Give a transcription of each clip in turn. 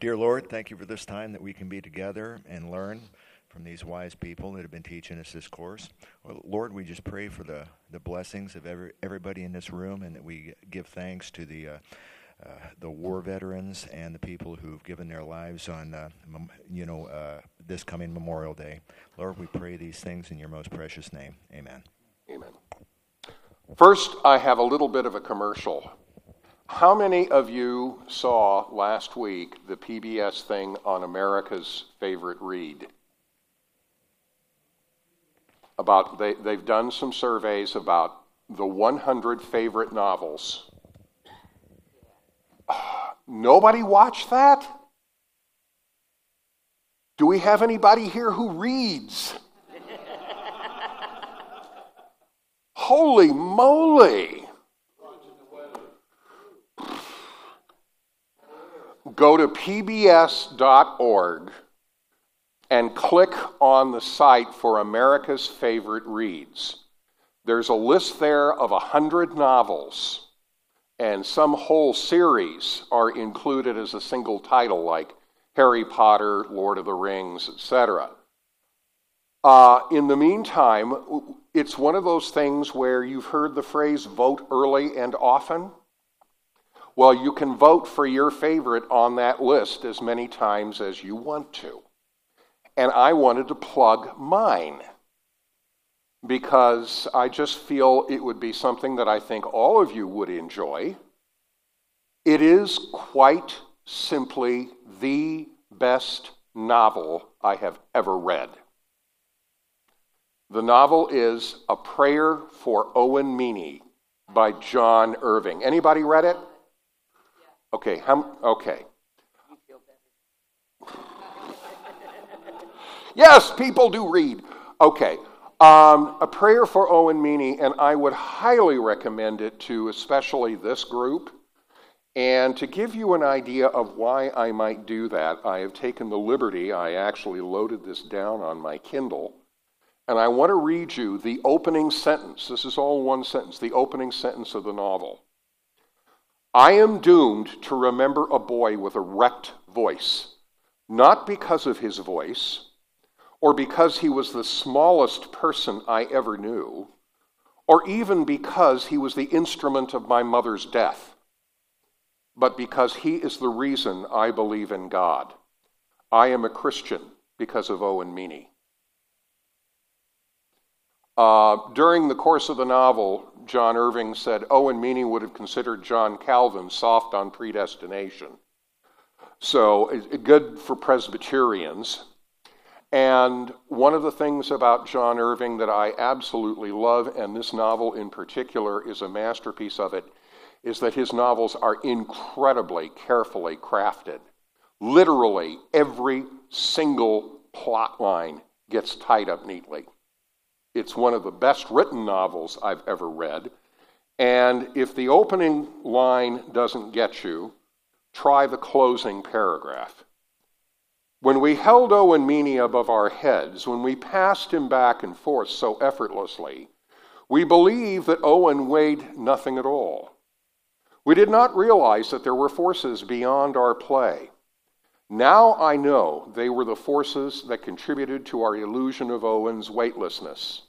Dear Lord, thank you for this time that we can be together and learn from these wise people that have been teaching us this course. Lord, we just pray for the, the blessings of every, everybody in this room and that we give thanks to the, uh, uh, the war veterans and the people who've given their lives on, uh, you know, uh, this coming Memorial Day. Lord, we pray these things in your most precious name. Amen. Amen. First, I have a little bit of a commercial. How many of you saw last week the PBS thing on America's favorite read? About they, they've done some surveys about the 100 favorite novels. Nobody watched that? Do we have anybody here who reads? Holy moly! Go to pbs.org and click on the site for America's Favorite Reads. There's a list there of 100 novels, and some whole series are included as a single title, like Harry Potter, Lord of the Rings, etc. Uh, in the meantime, it's one of those things where you've heard the phrase vote early and often. Well, you can vote for your favorite on that list as many times as you want to. And I wanted to plug mine because I just feel it would be something that I think all of you would enjoy. It is quite simply the best novel I have ever read. The novel is A Prayer for Owen Meany by John Irving. Anybody read it? Okay, how, okay. yes, people do read. Okay. Um, a prayer for Owen Meany, and I would highly recommend it to especially this group. And to give you an idea of why I might do that, I have taken the liberty, I actually loaded this down on my Kindle, and I want to read you the opening sentence. This is all one sentence, the opening sentence of the novel. I am doomed to remember a boy with a wrecked voice, not because of his voice, or because he was the smallest person I ever knew, or even because he was the instrument of my mother's death, but because he is the reason I believe in God. I am a Christian because of Owen Meany. Uh, during the course of the novel, John Irving said oh, Owen Meany would have considered John Calvin soft on predestination. So, good for Presbyterians. And one of the things about John Irving that I absolutely love, and this novel in particular is a masterpiece of it, is that his novels are incredibly carefully crafted. Literally, every single plot line gets tied up neatly. It's one of the best written novels I've ever read. And if the opening line doesn't get you, try the closing paragraph. When we held Owen Meany above our heads, when we passed him back and forth so effortlessly, we believed that Owen weighed nothing at all. We did not realize that there were forces beyond our play. Now I know they were the forces that contributed to our illusion of Owen's weightlessness.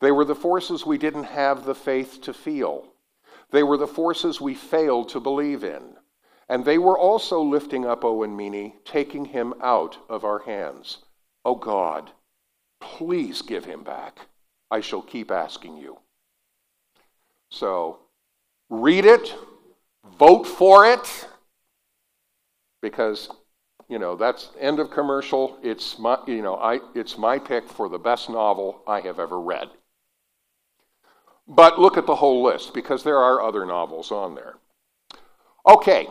They were the forces we didn't have the faith to feel. They were the forces we failed to believe in. And they were also lifting up Owen Meany, taking him out of our hands. Oh God, please give him back. I shall keep asking you. So, read it, vote for it, because you know, that's end of commercial. It's my, you know, I, it's my pick for the best novel I have ever read. But look at the whole list because there are other novels on there. Okay.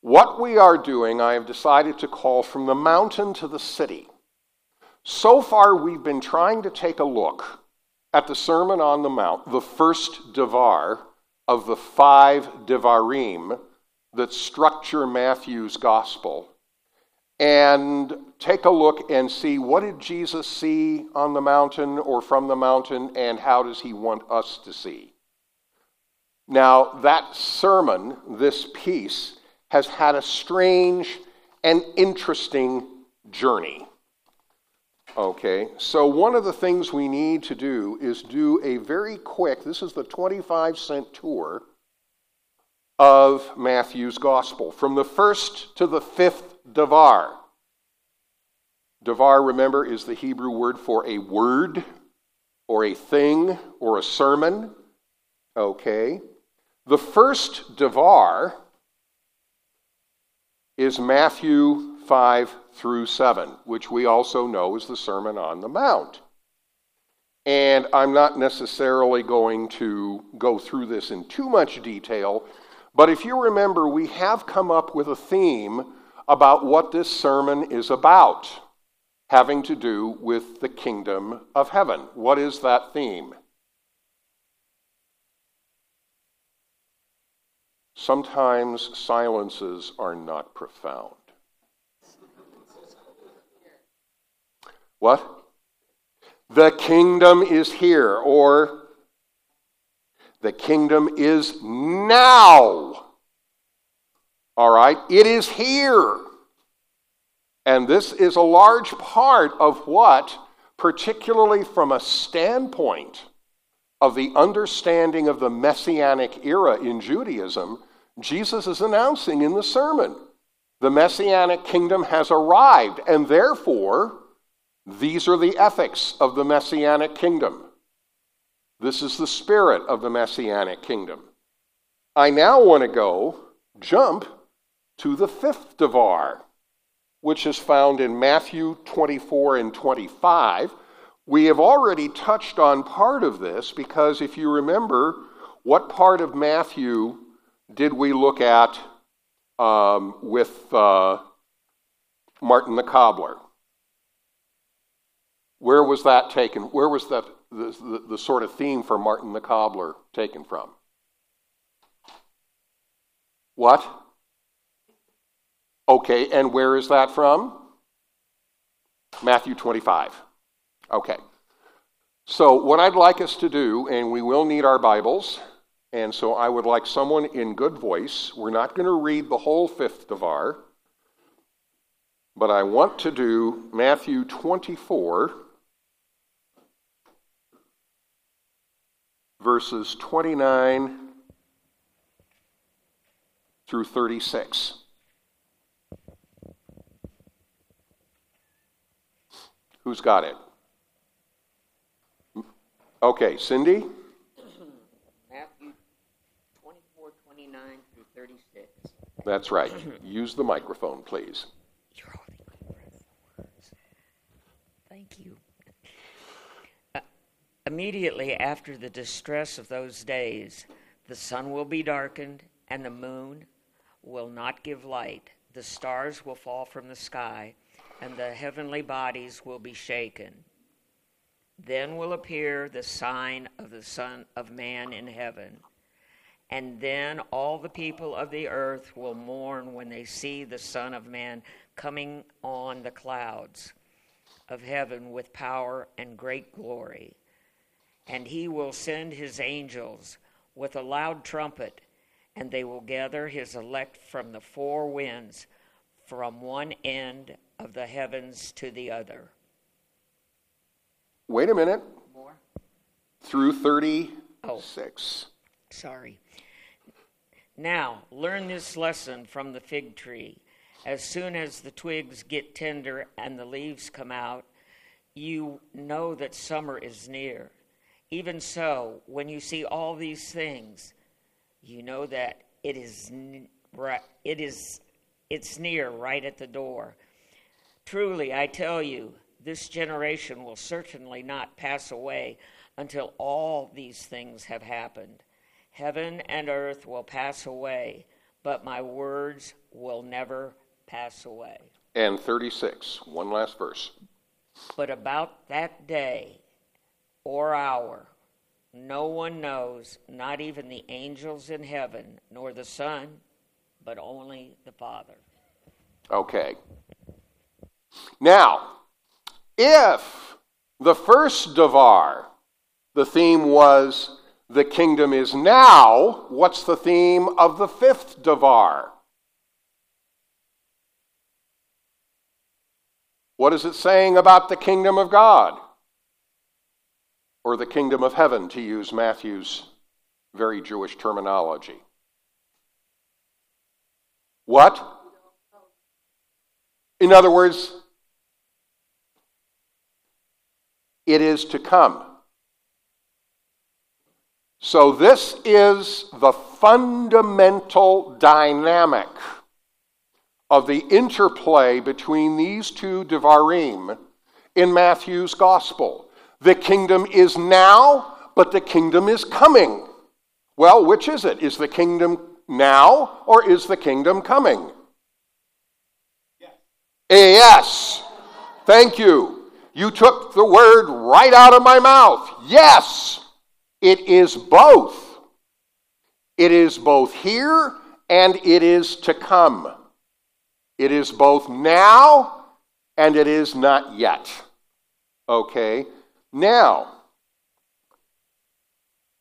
What we are doing, I have decided to call From the Mountain to the City. So far, we've been trying to take a look at the Sermon on the Mount, the first Devar of the five Devarim that structure Matthew's gospel and take a look and see what did Jesus see on the mountain or from the mountain and how does he want us to see. Now, that sermon, this piece, has had a strange and interesting journey. Okay, so one of the things we need to do is do a very quick, this is the 25 cent tour of Matthew's gospel, from the first to the fifth davar. Davar, remember, is the Hebrew word for a word or a thing or a sermon. Okay. The first davar is Matthew 5 through 7, which we also know is the Sermon on the Mount. And I'm not necessarily going to go through this in too much detail, but if you remember, we have come up with a theme about what this sermon is about, having to do with the kingdom of heaven. What is that theme? Sometimes silences are not profound. What? The kingdom is here, or the kingdom is now. All right? It is here. And this is a large part of what, particularly from a standpoint of the understanding of the messianic era in Judaism, Jesus is announcing in the sermon. The messianic kingdom has arrived, and therefore, these are the ethics of the messianic kingdom. This is the spirit of the messianic kingdom. I now want to go, jump to the fifth Devar, which is found in Matthew 24 and 25. We have already touched on part of this because if you remember, what part of Matthew did we look at um, with uh, Martin the Cobbler? Where was that taken? Where was that, the, the, the sort of theme for Martin the Cobbler taken from? What? Okay, and where is that from? Matthew 25. Okay. So, what I'd like us to do, and we will need our Bibles, and so I would like someone in good voice. We're not going to read the whole fifth Devar, but I want to do Matthew 24 verses 29 through 36. Who's got it? Okay, Cindy? Matthew 24, 29 through 36. That's right. Use the microphone, please. You're holding my breath for words. Thank you. Uh, immediately after the distress of those days, the sun will be darkened, and the moon will not give light. The stars will fall from the sky, and the heavenly bodies will be shaken. Then will appear the sign of the Son of Man in heaven. And then all the people of the earth will mourn when they see the Son of Man coming on the clouds of heaven with power and great glory. And he will send his angels with a loud trumpet, and they will gather his elect from the four winds, from one end of the heavens to the other. Wait a minute. More? Through 36. Sorry. Now, learn this lesson from the fig tree. As soon as the twigs get tender and the leaves come out, you know that summer is near. Even so, when you see all these things, you know that it is it is it's near right at the door. Truly, I tell you, this generation will certainly not pass away until all these things have happened. Heaven and earth will pass away, but my words will never pass away. And 36, one last verse. But about that day or hour. No one knows, not even the angels in heaven, nor the Son, but only the Father. Okay. Now, if the first Devar, the theme was the kingdom is now, what's the theme of the fifth Devar? What is it saying about the kingdom of God? Or the kingdom of heaven, to use Matthew's very Jewish terminology. What? In other words, it is to come. So, this is the fundamental dynamic of the interplay between these two Devarim in Matthew's gospel. The kingdom is now, but the kingdom is coming. Well, which is it? Is the kingdom now or is the kingdom coming? Yes. Thank you. You took the word right out of my mouth. Yes. It is both. It is both here and it is to come. It is both now and it is not yet. Okay? Now,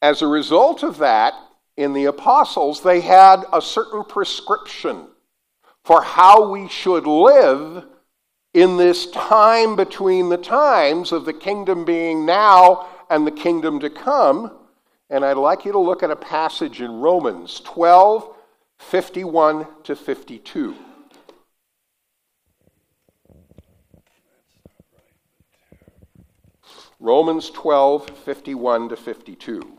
as a result of that, in the apostles, they had a certain prescription for how we should live in this time between the times of the kingdom being now and the kingdom to come. And I'd like you to look at a passage in Romans 12 51 to 52. Romans 12 51 to 52.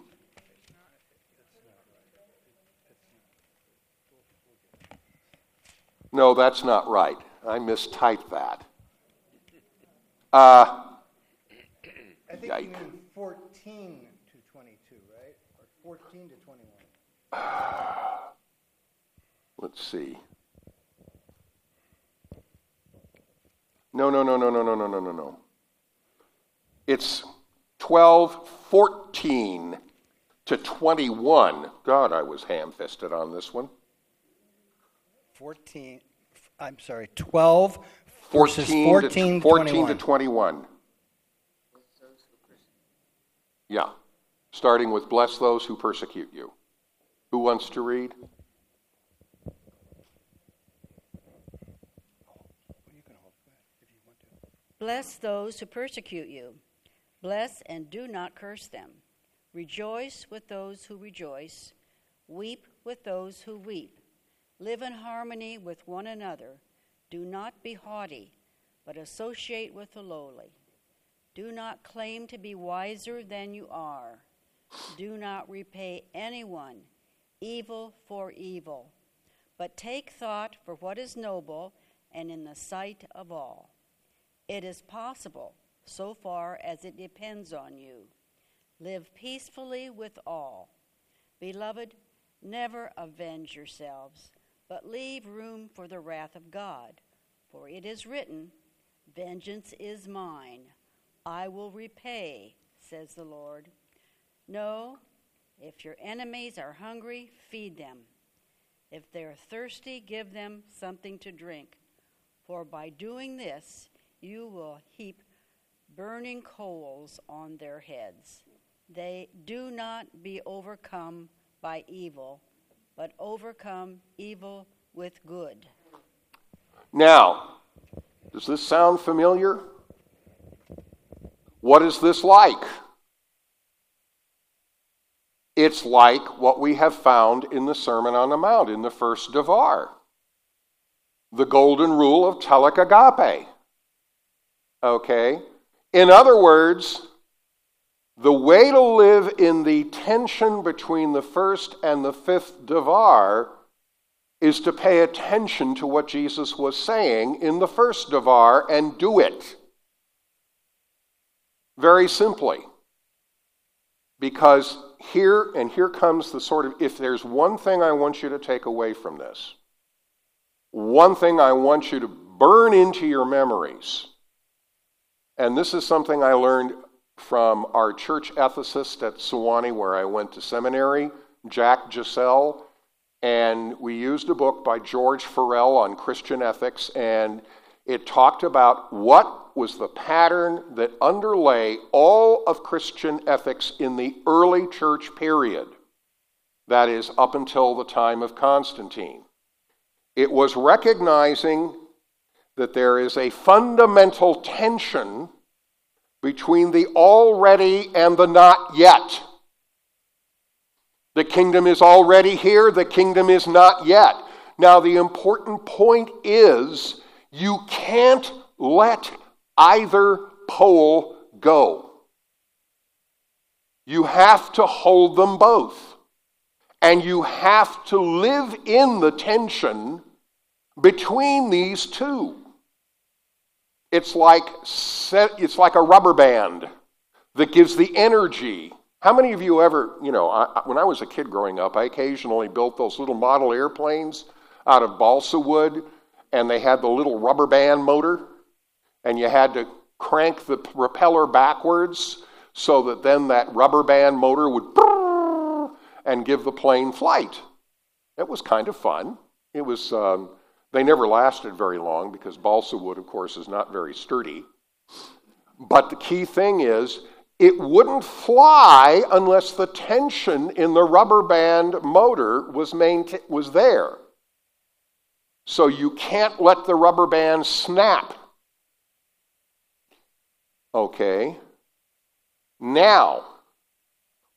No, that's not right. I mistyped that. Uh, I think you mean 14 to 22, right? Or 14 to 21. Let's see. No, no, no, no, no, no, no, no, no, no. It's 12, 14 to 21. God, I was ham fisted on this one. 14, I'm sorry, 12 14 14 to, 14 21. to 21. Yeah. Starting with bless those who persecute you. Who wants to read? Bless those who persecute you. Bless and do not curse them. Rejoice with those who rejoice. Weep with those who weep. Live in harmony with one another. Do not be haughty, but associate with the lowly. Do not claim to be wiser than you are. Do not repay anyone evil for evil, but take thought for what is noble and in the sight of all. It is possible, so far as it depends on you. Live peacefully with all. Beloved, never avenge yourselves but leave room for the wrath of God. For it is written, Vengeance is mine, I will repay, says the Lord. No, if your enemies are hungry, feed them. If they're thirsty, give them something to drink. For by doing this, you will heap burning coals on their heads. They do not be overcome by evil but overcome evil with good. Now, does this sound familiar? What is this like? It's like what we have found in the Sermon on the Mount in the first Devar the golden rule of telek agape. Okay? In other words, the way to live in the tension between the first and the fifth Devar is to pay attention to what Jesus was saying in the first Devar and do it. Very simply. Because here, and here comes the sort of, if there's one thing I want you to take away from this, one thing I want you to burn into your memories, and this is something I learned from our church ethicist at Sewanee, where I went to seminary, Jack Giselle, and we used a book by George Forell on Christian ethics, and it talked about what was the pattern that underlay all of Christian ethics in the early church period, that is, up until the time of Constantine. It was recognizing that there is a fundamental tension between the already and the not yet. The kingdom is already here, the kingdom is not yet. Now, the important point is you can't let either pole go. You have to hold them both. And you have to live in the tension between these two. It's like, it's like a rubber band that gives the energy. How many of you ever, you know, I, when I was a kid growing up, I occasionally built those little model airplanes out of balsa wood, and they had the little rubber band motor, and you had to crank the propeller backwards so that then that rubber band motor would and give the plane flight. It was kind of fun. It was um, they never lasted very long because balsa wood, of course, is not very sturdy. But the key thing is, it wouldn't fly unless the tension in the rubber band motor was, mainta- was there. So you can't let the rubber band snap. Okay. Now,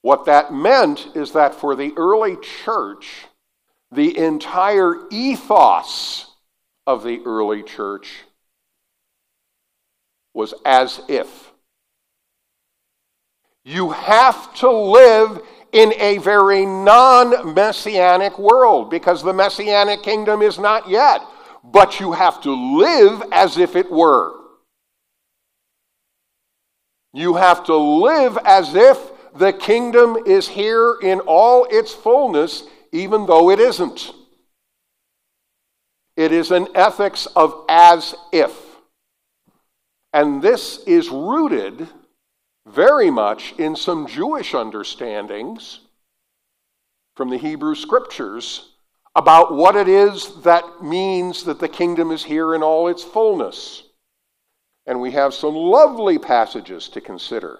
what that meant is that for the early church, the entire ethos of the early church was as if. You have to live in a very non messianic world because the messianic kingdom is not yet, but you have to live as if it were. You have to live as if the kingdom is here in all its fullness even though it isn't. It is an ethics of as if. And this is rooted very much in some Jewish understandings from the Hebrew scriptures about what it is that means that the kingdom is here in all its fullness. And we have some lovely passages to consider.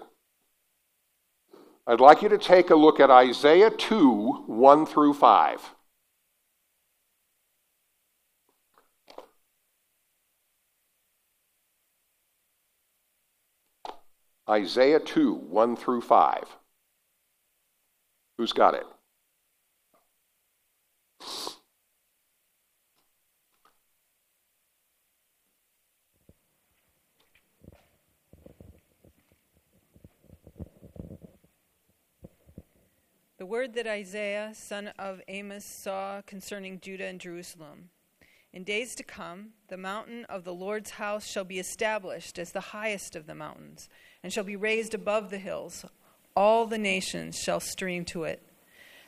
I'd like you to take a look at Isaiah 2 1 through 5. Isaiah 2 1 through 5. Who's got it? The word that Isaiah, son of Amos, saw concerning Judah and Jerusalem. In days to come, the mountain of the Lord's house shall be established as the highest of the mountains, and shall be raised above the hills. All the nations shall stream to it.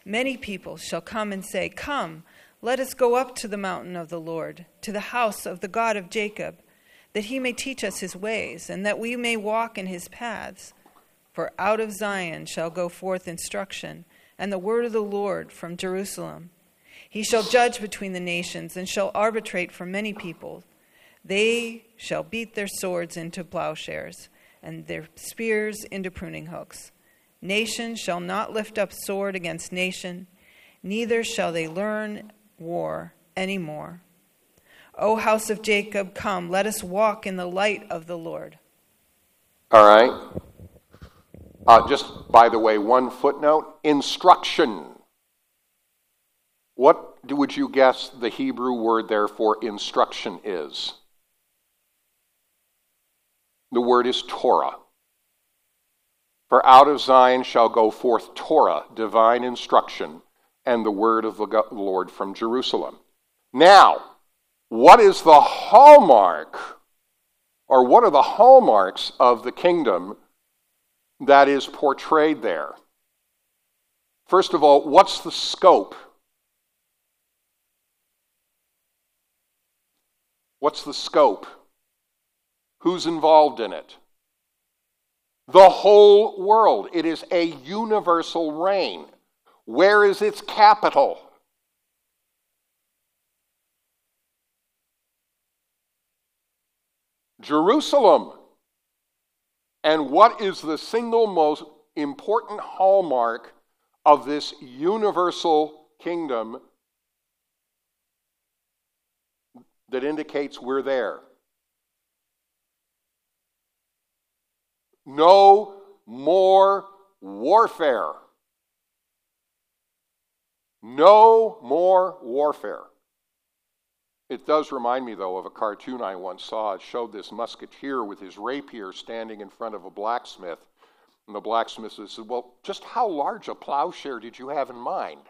Many people shall come and say, Come, let us go up to the mountain of the Lord, to the house of the God of Jacob, that he may teach us his ways, and that we may walk in his paths. For out of Zion shall go forth instruction and the word of the Lord from Jerusalem. He shall judge between the nations and shall arbitrate for many people. They shall beat their swords into plowshares and their spears into pruning hooks. Nation shall not lift up sword against nation, neither shall they learn war any more. O house of Jacob, come, let us walk in the light of the Lord. All right. Uh, just by the way, one footnote instruction. What would you guess the Hebrew word there for instruction is? The word is Torah. For out of Zion shall go forth Torah, divine instruction, and the word of the Lord from Jerusalem. Now, what is the hallmark, or what are the hallmarks of the kingdom that is portrayed there. First of all, what's the scope? What's the scope? Who's involved in it? The whole world. It is a universal reign. Where is its capital? Jerusalem. And what is the single most important hallmark of this universal kingdom that indicates we're there? No more warfare. No more warfare. It does remind me, though, of a cartoon I once saw. It showed this musketeer with his rapier standing in front of a blacksmith. And the blacksmith said, Well, just how large a plowshare did you have in mind?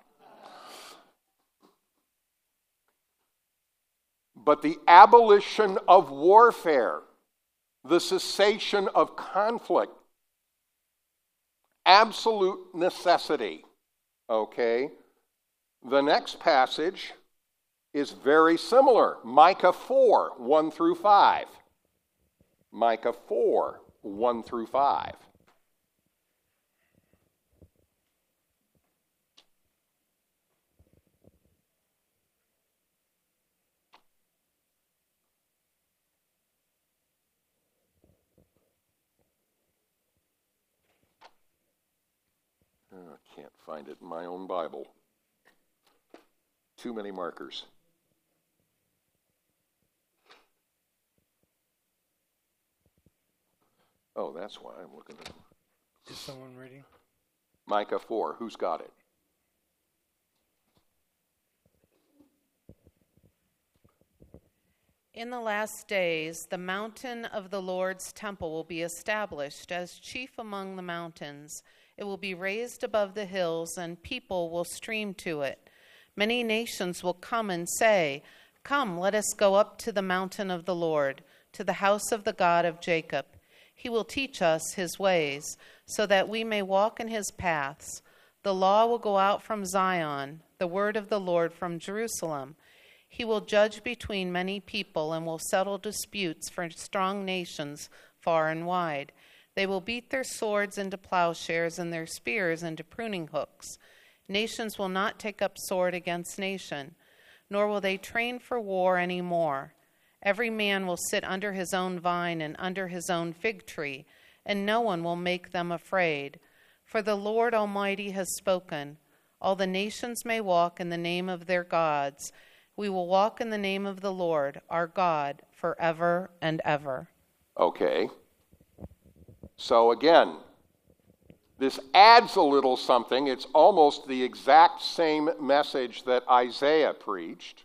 But the abolition of warfare, the cessation of conflict, absolute necessity. Okay? The next passage is very similar Micah 4 1 through 5. Micah 4 1 through 5. I can't find it in my own Bible. Too many markers. Oh, that's why I'm looking at Is someone reading? Micah 4. Who's got it? In the last days, the mountain of the Lord's temple will be established as chief among the mountains. It will be raised above the hills, and people will stream to it. Many nations will come and say, Come, let us go up to the mountain of the Lord, to the house of the God of Jacob. He will teach us his ways, so that we may walk in his paths. The law will go out from Zion, the word of the Lord from Jerusalem. He will judge between many people and will settle disputes for strong nations far and wide. They will beat their swords into plowshares and their spears into pruning hooks. Nations will not take up sword against nation, nor will they train for war any more. Every man will sit under his own vine and under his own fig tree, and no one will make them afraid. For the Lord Almighty has spoken. All the nations may walk in the name of their gods. We will walk in the name of the Lord, our God, forever and ever. Okay. So again, this adds a little something. It's almost the exact same message that Isaiah preached.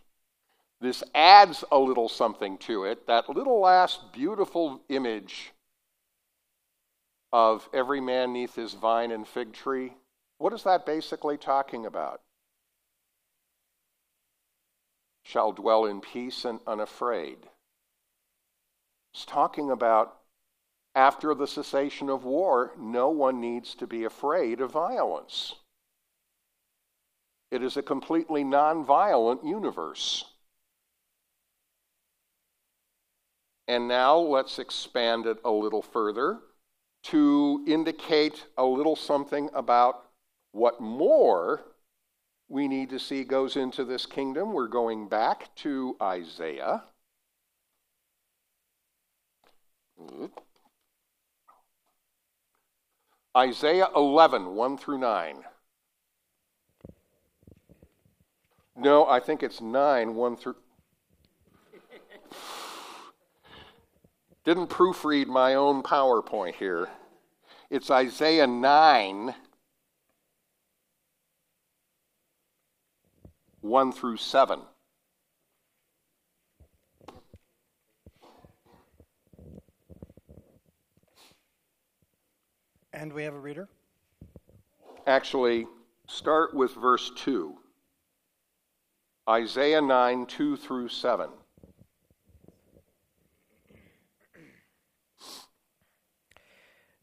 This adds a little something to it. That little last beautiful image of every man neath his vine and fig tree. What is that basically talking about? Shall dwell in peace and unafraid. It's talking about after the cessation of war, no one needs to be afraid of violence. It is a completely nonviolent universe. And now let's expand it a little further to indicate a little something about what more we need to see goes into this kingdom. We're going back to Isaiah. Isaiah 11, 1 through 9. No, I think it's 9, 1 through. Didn't proofread my own PowerPoint here. It's Isaiah 9, 1 through 7. And we have a reader? Actually, start with verse 2. Isaiah 9, 2 through 7.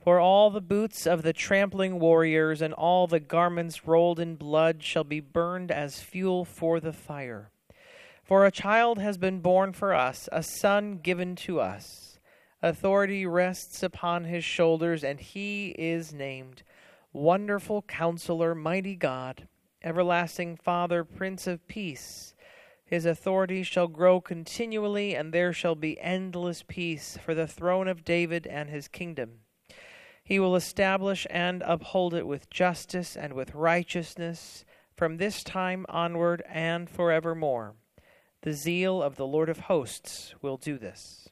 For all the boots of the trampling warriors and all the garments rolled in blood shall be burned as fuel for the fire. For a child has been born for us, a son given to us. Authority rests upon his shoulders, and he is named Wonderful Counselor, Mighty God, Everlasting Father, Prince of Peace. His authority shall grow continually, and there shall be endless peace for the throne of David and his kingdom. He will establish and uphold it with justice and with righteousness from this time onward and forevermore. The zeal of the Lord of hosts will do this.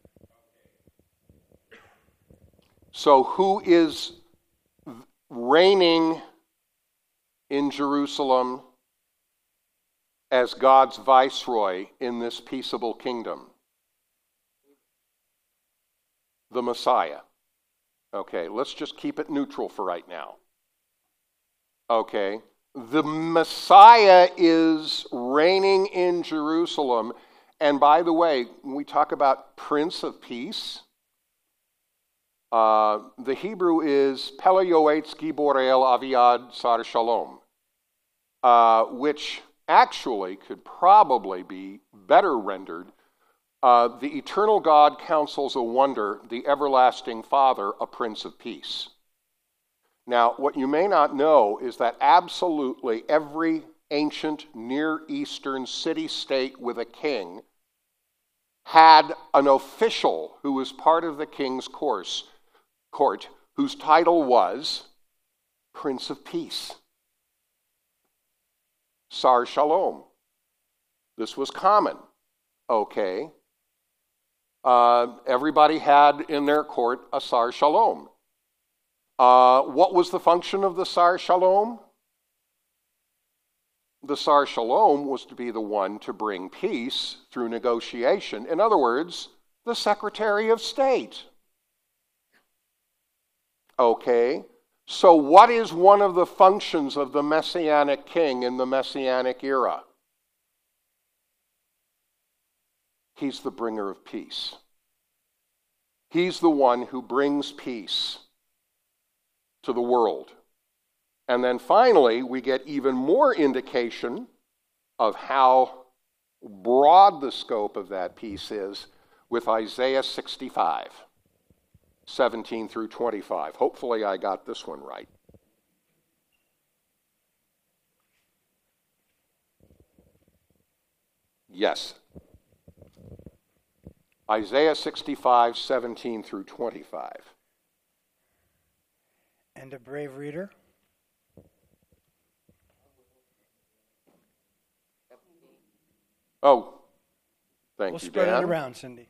So, who is reigning in Jerusalem as God's viceroy in this peaceable kingdom? The Messiah. Okay, let's just keep it neutral for right now. Okay, the Messiah is reigning in Jerusalem. And by the way, when we talk about Prince of Peace, uh, the Hebrew is Pelayoetz Giborel Aviad Sar Shalom, uh, which actually could probably be better rendered uh, the eternal God counsels a wonder, the everlasting Father, a Prince of Peace. Now, what you may not know is that absolutely every ancient Near Eastern city state with a king had an official who was part of the king's course, court, whose title was Prince of Peace. Sar Shalom. This was common. Okay uh, everybody had in their court a Sar Shalom. Uh, what was the function of the Sar Shalom? The Sar Shalom was to be the one to bring peace through negotiation. In other words, the Secretary of State. Okay, so what is one of the functions of the Messianic king in the Messianic era? He's the bringer of peace. He's the one who brings peace to the world. And then finally, we get even more indication of how broad the scope of that peace is with Isaiah 65, 17 through 25. Hopefully, I got this one right. Yes, Isaiah 65, 17 through 25. And a brave reader? Oh, thank we'll you, spread Dan. it around, Cindy.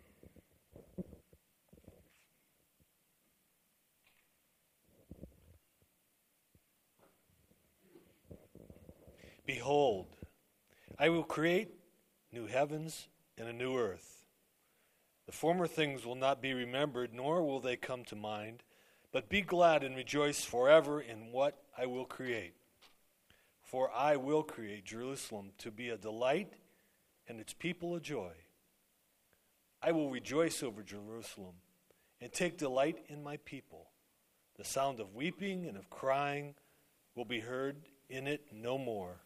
Behold, I will create new heavens and a new earth the former things will not be remembered, nor will they come to mind, but be glad and rejoice forever in what I will create. For I will create Jerusalem to be a delight and its people a joy. I will rejoice over Jerusalem and take delight in my people. The sound of weeping and of crying will be heard in it no more.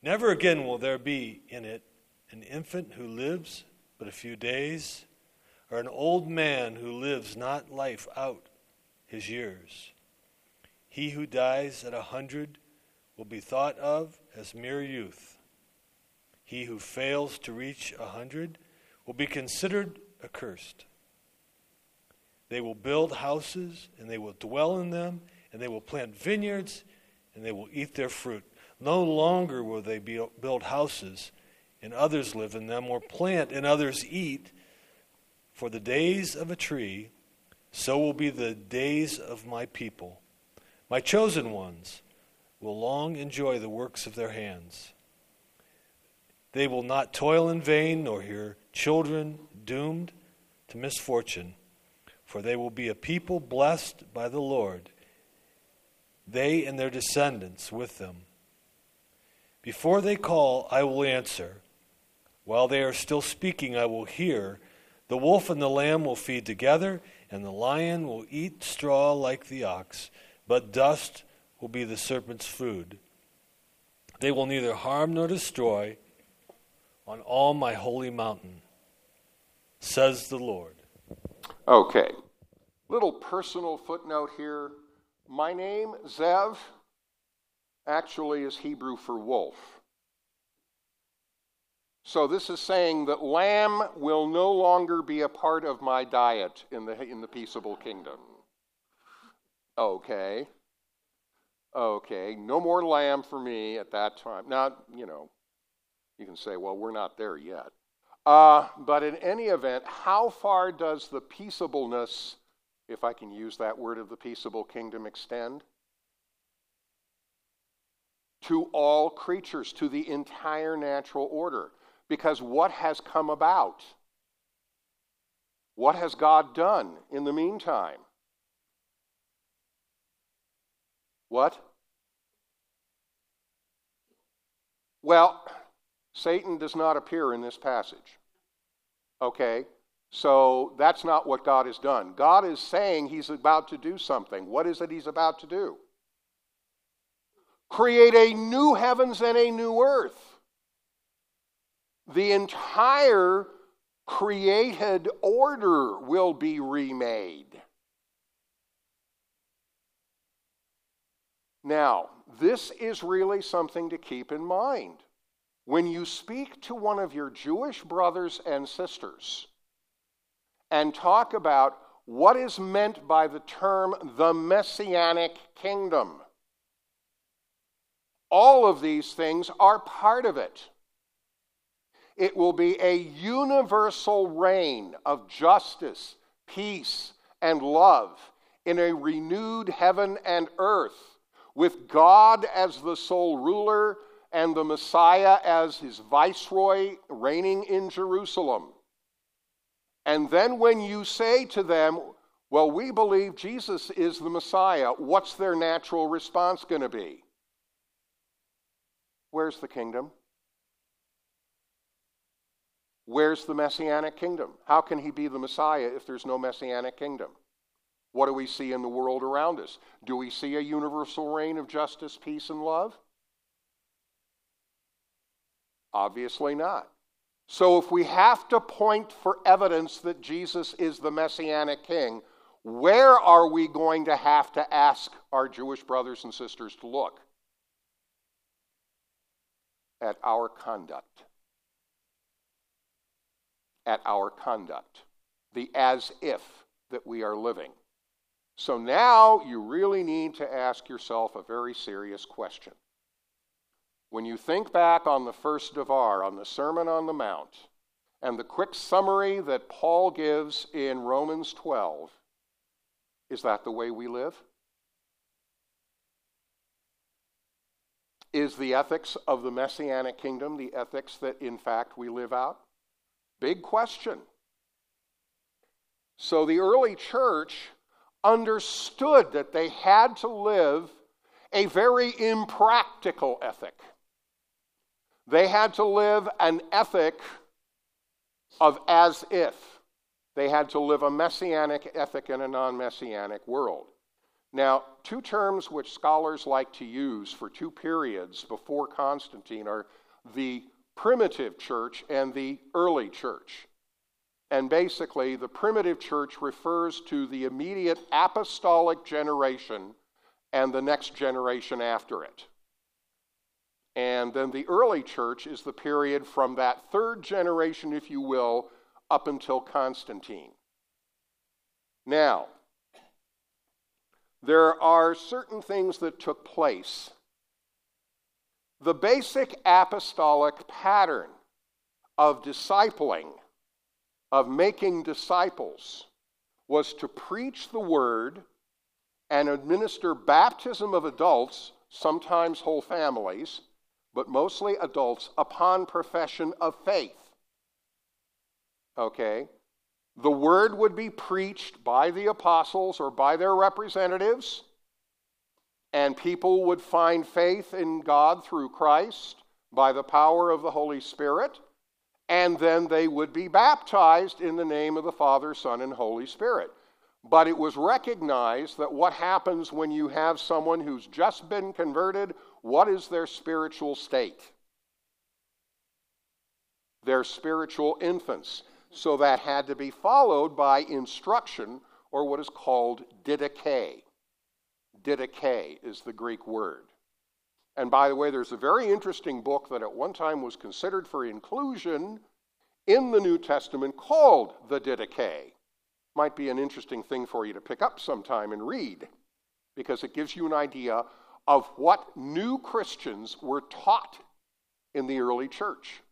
Never again will there be in it an infant who lives but a few days, or an old man who lives not life out his years. He who dies at a hundred will be thought of as mere youth. He who fails to reach a hundred will be considered accursed. They will build houses, and they will dwell in them, and they will plant vineyards, and they will eat their fruit. No longer will they build houses and others live in them, or plant and others eat. For the days of a tree, so will be the days of my people. My chosen ones will long enjoy the works of their hands. They will not toil in vain, nor hear children doomed to misfortune, for they will be a people blessed by the Lord, they and their descendants with them. Before they call, I will answer. While they are still speaking, I will hear. The wolf and the lamb will feed together, and the lion will eat straw like the ox, but dust will be the serpent's food. They will neither harm nor destroy on all my holy mountain, says the Lord. Okay. Little personal footnote here. My name, Zev, actually is Hebrew for wolf. So this is saying that lamb will no longer be a part of my diet in the, in the peaceable kingdom. Okay. Okay, no more lamb for me at that time. Now, you know, you can say, well, we're not there yet. Uh, but in any event, how far does the peaceableness, if I can use that word of the peaceable kingdom, extend? To all creatures, to the entire natural order. Because what has come about? What has God done in the meantime? What? Well, Satan does not appear in this passage. Okay? So that's not what God has done. God is saying he's about to do something. What is it he's about to do? Create a new heavens and a new earth. The entire created order will be remade. Now, this is really something to keep in mind. When you speak to one of your Jewish brothers and sisters and talk about what is meant by the term the Messianic kingdom, all of these things are part of it. It will be a universal reign of justice, peace, and love in a renewed heaven and earth, with God as the sole ruler and the Messiah as his viceroy reigning in Jerusalem. And then when you say to them, Well, we believe Jesus is the Messiah, what's their natural response going to be? Where's the kingdom? Where's the messianic kingdom? How can he be the Messiah if there's no messianic kingdom? What do we see in the world around us? Do we see a universal reign of justice, peace, and love? Obviously not. So, if we have to point for evidence that Jesus is the Messianic King, where are we going to have to ask our Jewish brothers and sisters to look? At our conduct. At our conduct. The as if that we are living. So now you really need to ask yourself a very serious question. When you think back on the first Devar, on the Sermon on the Mount, and the quick summary that Paul gives in Romans 12, is that the way we live? Is the ethics of the Messianic kingdom the ethics that in fact we live out? Big question. So the early church understood that they had to live a very impractical ethic. They had to live an ethic of as if. They had to live a messianic ethic in a non messianic world. Now, two terms which scholars like to use for two periods before Constantine are the primitive church and the early church. And basically, the primitive church refers to the immediate apostolic generation and the next generation after it. And then the early church is the period from that third generation, if you will, up until Constantine. Now, there are certain things that took place. The basic apostolic pattern of discipling, of making disciples, was to preach the word and administer baptism of adults, sometimes whole families, but mostly adults, upon profession of faith. Okay? The word would be preached by the apostles or by their representatives, and people would find faith in God through Christ by the power of the Holy Spirit, and then they would be baptized in the name of the Father, Son, and Holy Spirit. But it was recognized that what happens when you have someone who's just been converted, what is their spiritual state? They're spiritual infants. So that had to be followed by instruction or what is called didache. Didache is the Greek word. And by the way, there's a very interesting book that at one time was considered for inclusion in the New Testament called the Didache. Might be an interesting thing for you to pick up sometime and read because it gives you an idea of what new Christians were taught in the early church.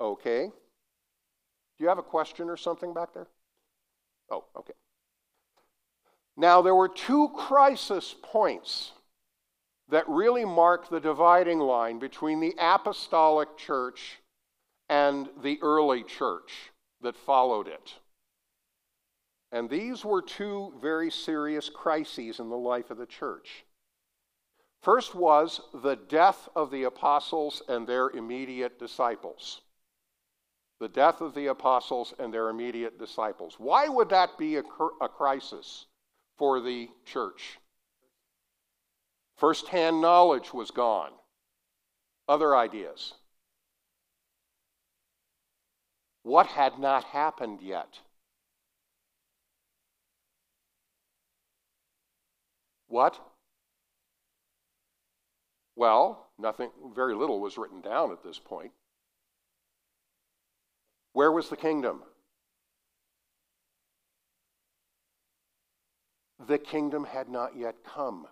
Okay. Do you have a question or something back there? Oh, okay. Now, there were two crisis points that really mark the dividing line between the apostolic church and the early church that followed it. And these were two very serious crises in the life of the church. First was the death of the apostles and their immediate disciples. The death of the apostles and their immediate disciples. Why would that be a, a crisis for the church? First hand knowledge was gone. Other ideas. What had not happened yet? What? Well, nothing, very little was written down at this point. Where was the kingdom? The kingdom had not yet come.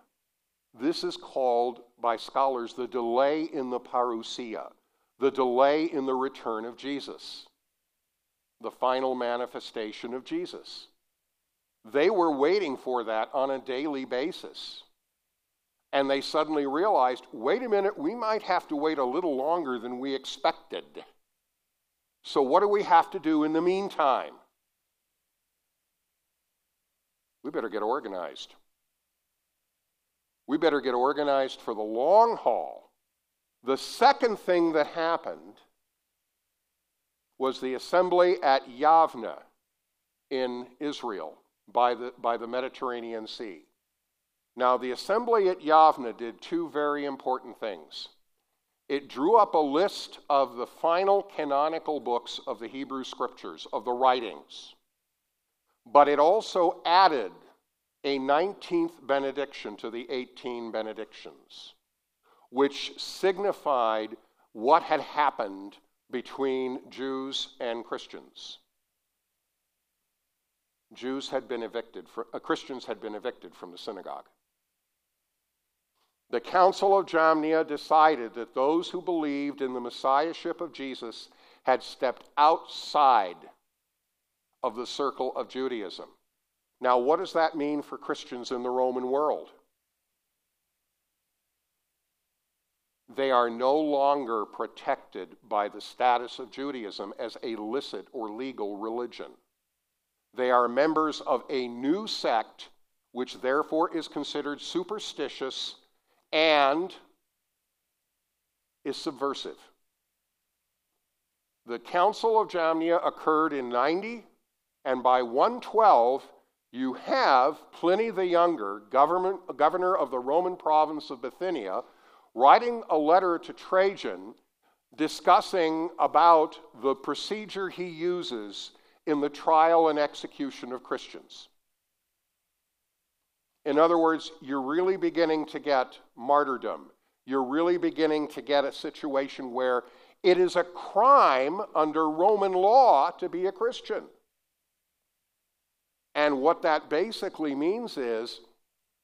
This is called by scholars the delay in the parousia, the delay in the return of Jesus, the final manifestation of Jesus. They were waiting for that on a daily basis. And they suddenly realized wait a minute, we might have to wait a little longer than we expected. So, what do we have to do in the meantime? We better get organized. We better get organized for the long haul. The second thing that happened was the assembly at Yavna in Israel by the, by the Mediterranean Sea. Now, the assembly at Yavna did two very important things. It drew up a list of the final canonical books of the Hebrew Scriptures, of the writings, but it also added a 19th benediction to the 18 benedictions, which signified what had happened between Jews and Christians. Jews had been evicted, for, uh, Christians had been evicted from the synagogue. The Council of Jamnia decided that those who believed in the Messiahship of Jesus had stepped outside of the circle of Judaism. Now, what does that mean for Christians in the Roman world? They are no longer protected by the status of Judaism as a licit or legal religion. They are members of a new sect, which therefore is considered superstitious and is subversive. The Council of Jamnia occurred in 90, and by 112, you have Pliny the Younger, governor of the Roman province of Bithynia, writing a letter to Trajan discussing about the procedure he uses in the trial and execution of Christians. In other words, you're really beginning to get martyrdom. You're really beginning to get a situation where it is a crime under Roman law to be a Christian. And what that basically means is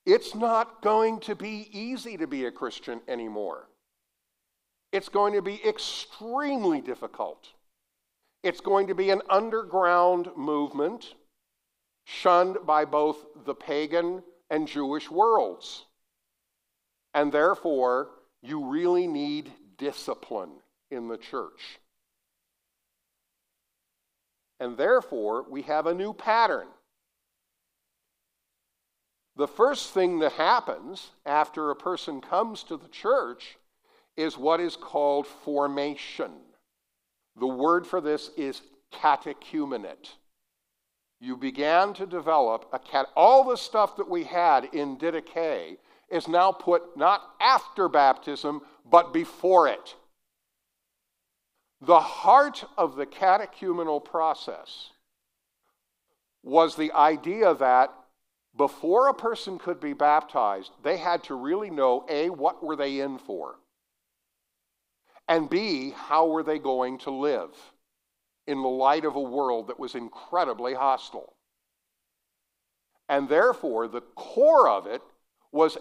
it's not going to be easy to be a Christian anymore. It's going to be extremely difficult. It's going to be an underground movement shunned by both the pagan and Jewish worlds. And therefore, you really need discipline in the church. And therefore, we have a new pattern. The first thing that happens after a person comes to the church is what is called formation. The word for this is catechumenate. You began to develop a cat. All the stuff that we had in Didache is now put not after baptism, but before it. The heart of the catechumenal process was the idea that before a person could be baptized, they had to really know A, what were they in for? And B, how were they going to live in the light of a world that was incredibly hostile? And therefore, the core of it was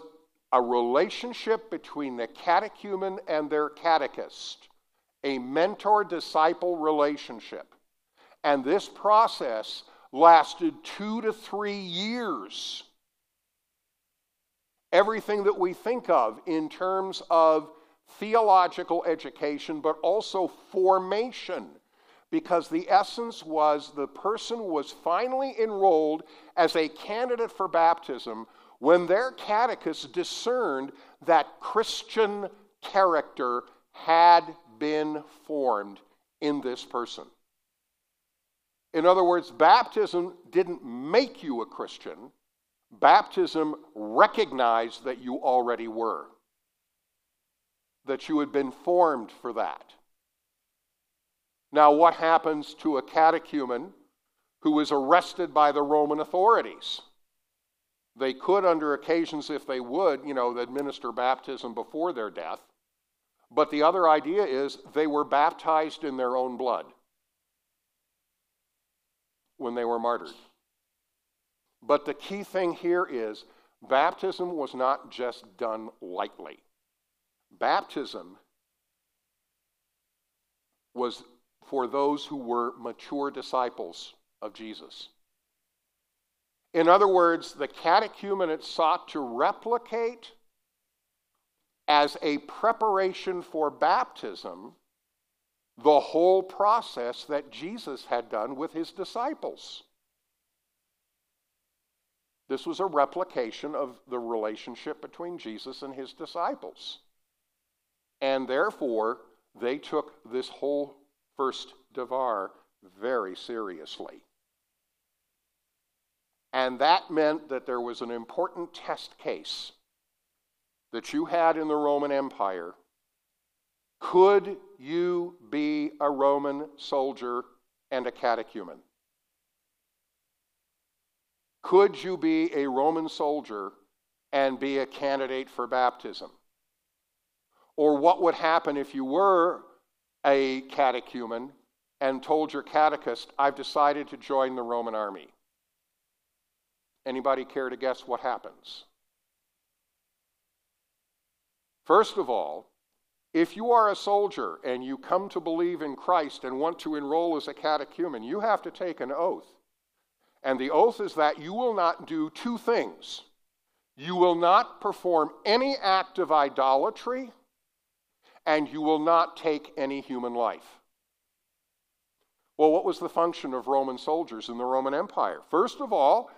a relationship between the catechumen and their catechist, a mentor disciple relationship. And this process lasted two to three years. Everything that we think of in terms of theological education, but also formation, because the essence was the person was finally enrolled as a candidate for baptism when their catechist discerned that Christian character had been formed in this person. In other words, baptism didn't make you a Christian, baptism recognized that you already were, that you had been formed for that. Now, what happens to a catechumen who is arrested by the Roman authorities? They could, under occasions, if they would, you know, administer baptism before their death. But the other idea is they were baptized in their own blood when they were martyred. But the key thing here is baptism was not just done lightly. Baptism was for those who were mature disciples of Jesus. In other words, the catechumenate sought to replicate as a preparation for baptism the whole process that Jesus had done with his disciples. This was a replication of the relationship between Jesus and his disciples. And therefore, they took this whole first devar very seriously. And that meant that there was an important test case that you had in the Roman Empire. Could you be a Roman soldier and a catechumen? Could you be a Roman soldier and be a candidate for baptism? Or what would happen if you were a catechumen and told your catechist, I've decided to join the Roman army? Anybody care to guess what happens? First of all, if you are a soldier and you come to believe in Christ and want to enroll as a catechumen, you have to take an oath. And the oath is that you will not do two things. You will not perform any act of idolatry, and you will not take any human life. Well, what was the function of Roman soldiers in the Roman Empire? First of all,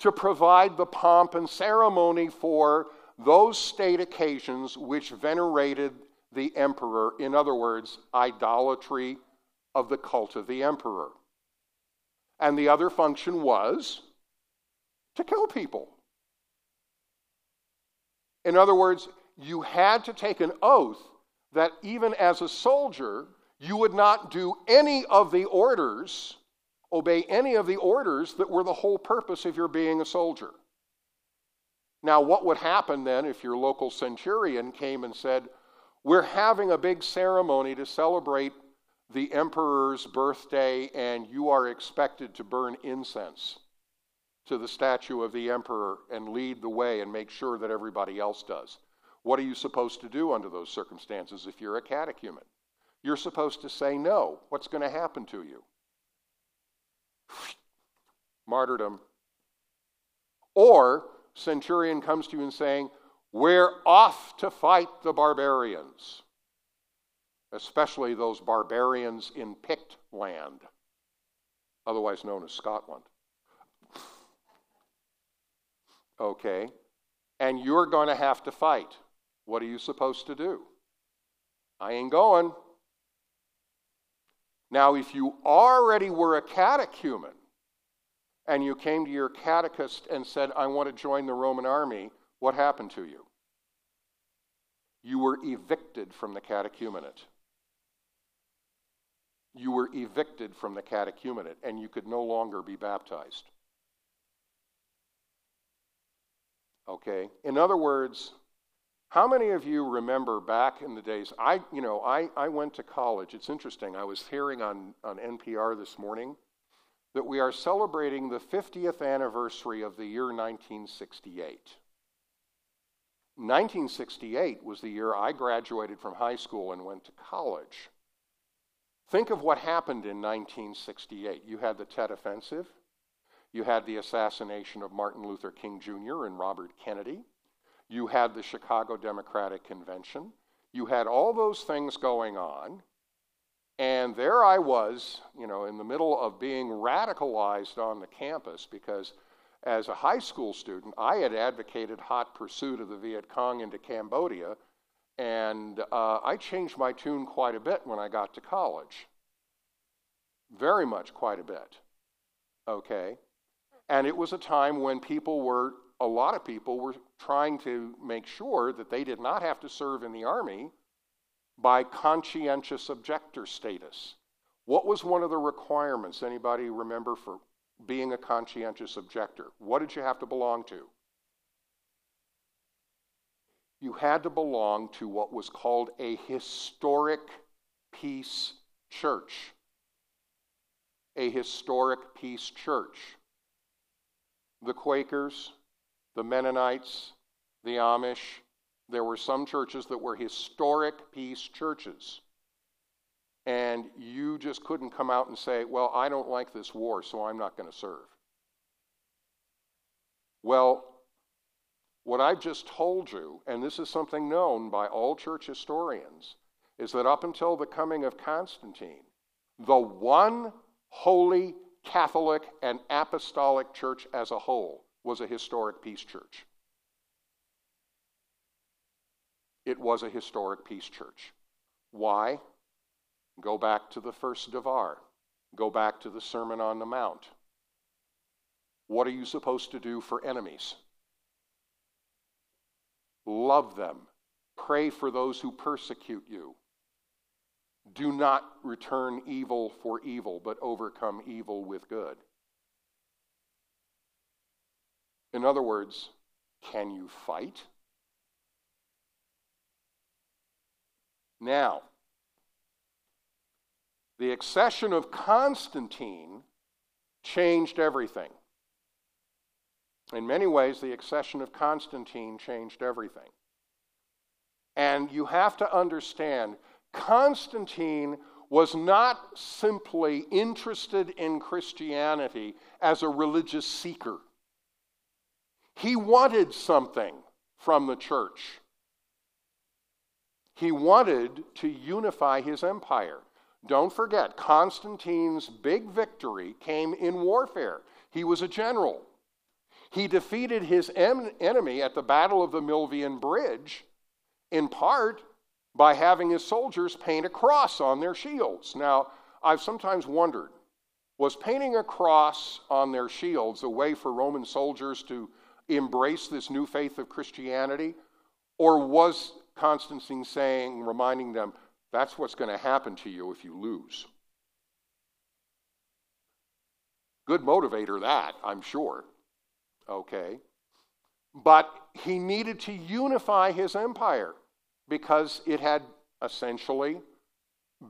to provide the pomp and ceremony for those state occasions which venerated the emperor, in other words, idolatry of the cult of the emperor. And the other function was to kill people. In other words, you had to take an oath that even as a soldier, you would not do any of the orders obey any of the orders that were the whole purpose of your being a soldier. Now, what would happen then if your local centurion came and said, We're having a big ceremony to celebrate the emperor's birthday, and you are expected to burn incense to the statue of the emperor and lead the way and make sure that everybody else does? What are you supposed to do under those circumstances if you're a catechumen? You're supposed to say no. What's going to happen to you? martyrdom. Or centurion comes to you and saying, We're off to fight the barbarians, especially those barbarians in Pict land, otherwise known as Scotland. Okay, and you're going to have to fight. What are you supposed to do? I ain't going. Now, if you already were a catechumen and you came to your catechist and said, I want to join the Roman army, what happened to you? You were evicted from the catechumenate. You were evicted from the catechumenate, and you could no longer be baptized. Okay? In other words, how many of you remember back in the days? I, you know, I, I went to college. It's interesting. I was hearing on, on NPR this morning that we are celebrating the 50th anniversary of the year 1968. 1968 was the year I graduated from high school and went to college. Think of what happened in 1968. You had the Tet Offensive, you had the assassination of Martin Luther King Jr. and Robert Kennedy. You had the Chicago Democratic Convention. You had all those things going on. And there I was, you know, in the middle of being radicalized on the campus because as a high school student, I had advocated hot pursuit of the Viet Cong into Cambodia. And uh, I changed my tune quite a bit when I got to college. Very much quite a bit. Okay? And it was a time when people were a lot of people were trying to make sure that they did not have to serve in the army by conscientious objector status. What was one of the requirements? Anybody remember for being a conscientious objector? What did you have to belong to? You had to belong to what was called a historic peace church. A historic peace church. The Quakers, the Mennonites, the Amish. There were some churches that were historic peace churches. And you just couldn't come out and say, well, I don't like this war, so I'm not going to serve. Well, what I've just told you, and this is something known by all church historians, is that up until the coming of Constantine, the one holy Catholic and apostolic church as a whole was a historic peace church. It was a historic peace church. Why? Go back to the first Devar. Go back to the Sermon on the Mount. What are you supposed to do for enemies? Love them. Pray for those who persecute you. Do not return evil for evil, but overcome evil with good. In other words, can you fight? Now, the accession of Constantine changed everything. In many ways, the accession of Constantine changed everything. And you have to understand, Constantine was not simply interested in Christianity as a religious seeker. He wanted something from the church. He wanted to unify his empire. Don't forget, Constantine's big victory came in warfare. He was a general. He defeated his en- enemy at the Battle of the Milvian Bridge, in part by having his soldiers paint a cross on their shields. Now, I've sometimes wondered was painting a cross on their shields a way for Roman soldiers to embrace this new faith of Christianity? Or was Constantine saying, reminding them, that's what's going to happen to you if you lose? Good motivator, that, I'm sure. Okay. But he needed to unify his empire because it had essentially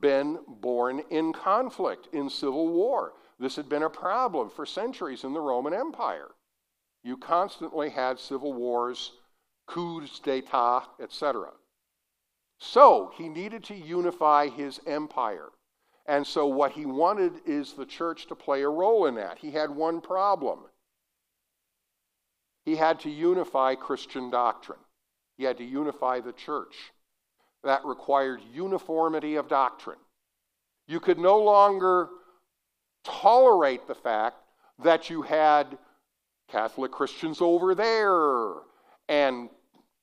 been born in conflict, in civil war. This had been a problem for centuries in the Roman Empire. You constantly had civil wars, coups d'etat, etc. So he needed to unify his empire. And so what he wanted is the church to play a role in that. He had one problem. He had to unify Christian doctrine. He had to unify the church. That required uniformity of doctrine. You could no longer tolerate the fact that you had Catholic Christians over there, and,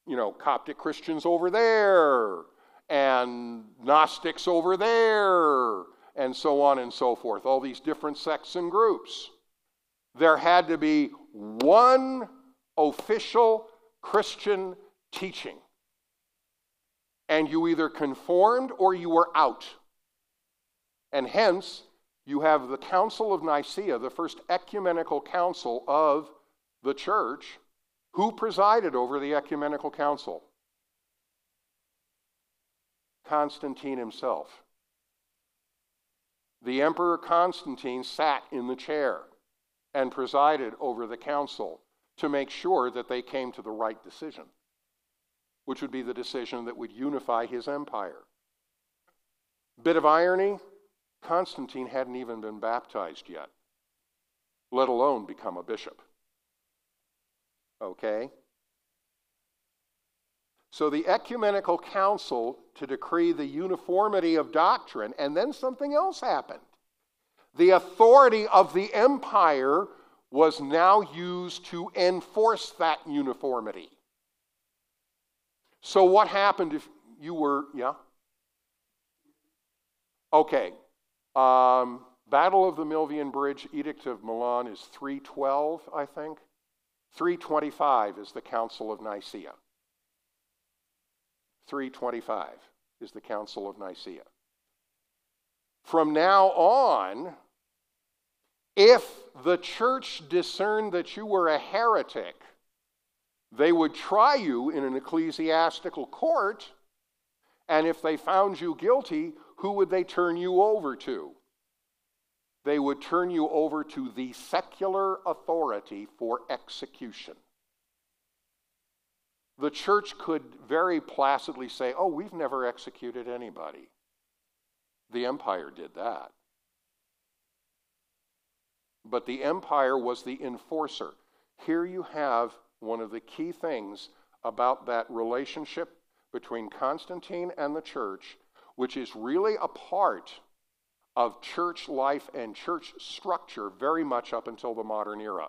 you know, Coptic Christians over there, and Gnostics over there, and so on and so forth, all these different sects and groups. There had to be one official Christian teaching. And you either conformed or you were out. And hence, you have the Council of Nicaea, the first ecumenical council of the church, Who presided over the ecumenical council? Constantine himself. The Emperor Constantine sat in the chair and presided over the council to make sure that they came to the right decision, which would be the decision that would unify his empire. Bit of irony Constantine hadn't even been baptized yet, let alone become a bishop. Okay? So the ecumenical council to decree the uniformity of doctrine, and then something else happened. The authority of the empire was now used to enforce that uniformity. So, what happened if you were, yeah? Okay. Um, Battle of the Milvian Bridge, Edict of Milan is 312, I think. 325 is the Council of Nicaea. 325 is the Council of Nicaea. From now on, if the church discerned that you were a heretic, they would try you in an ecclesiastical court, and if they found you guilty, who would they turn you over to? They would turn you over to the secular authority for execution. The church could very placidly say, Oh, we've never executed anybody. The empire did that. But the empire was the enforcer. Here you have one of the key things about that relationship between Constantine and the church, which is really a part of church life and church structure very much up until the modern era.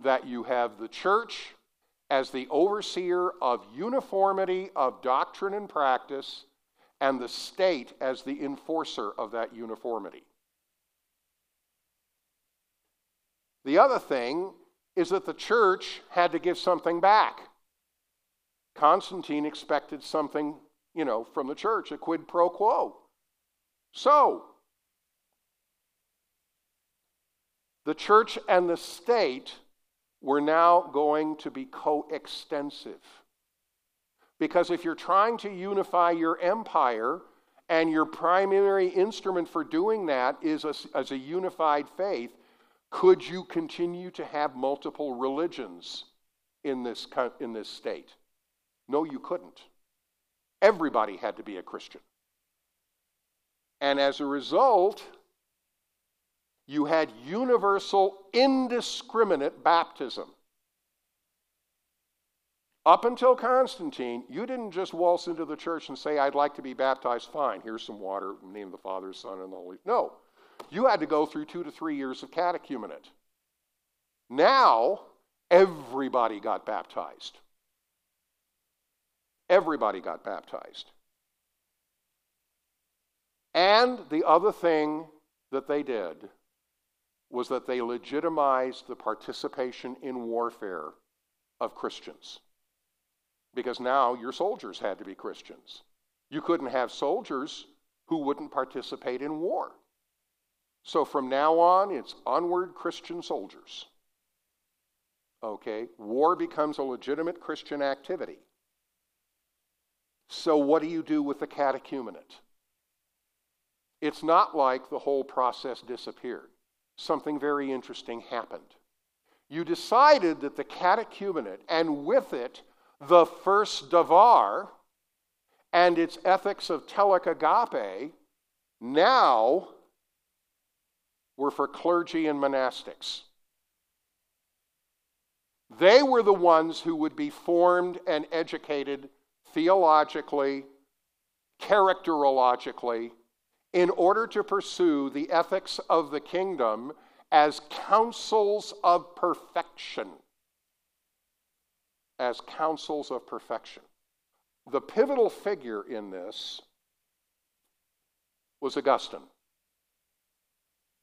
That you have the church as the overseer of uniformity of doctrine and practice, and the state as the enforcer of that uniformity. The other thing is that the church had to give something back. Constantine expected something, you know, from the church, a quid pro quo. So, the church and the state were now going to be coextensive. Because if you're trying to unify your empire, and your primary instrument for doing that is a, as a unified faith, could you continue to have multiple religions in this, in this state? No, you couldn't. Everybody had to be a Christian. And as a result, you had universal, indiscriminate baptism. Up until Constantine, you didn't just waltz into the church and say, I'd like to be baptized. Fine, here's some water, in the name of the Father, Son, and the Holy. No, you had to go through two to three years of catechumenate. Now, everybody got baptized. Everybody got baptized. And the other thing that they did was that they legitimized the participation in warfare of Christians. Because now your soldiers had to be Christians. You couldn't have soldiers who wouldn't participate in war. So from now on, it's onward Christian soldiers. Okay? War becomes a legitimate Christian activity. So, what do you do with the catechumenate? It's not like the whole process disappeared. Something very interesting happened. You decided that the catechumenate, and with it, the first Devar, and its ethics of telic agape, now were for clergy and monastics. They were the ones who would be formed and educated theologically, characterologically, in order to pursue the ethics of the kingdom as counsels of perfection. As counsels of perfection. The pivotal figure in this was Augustine.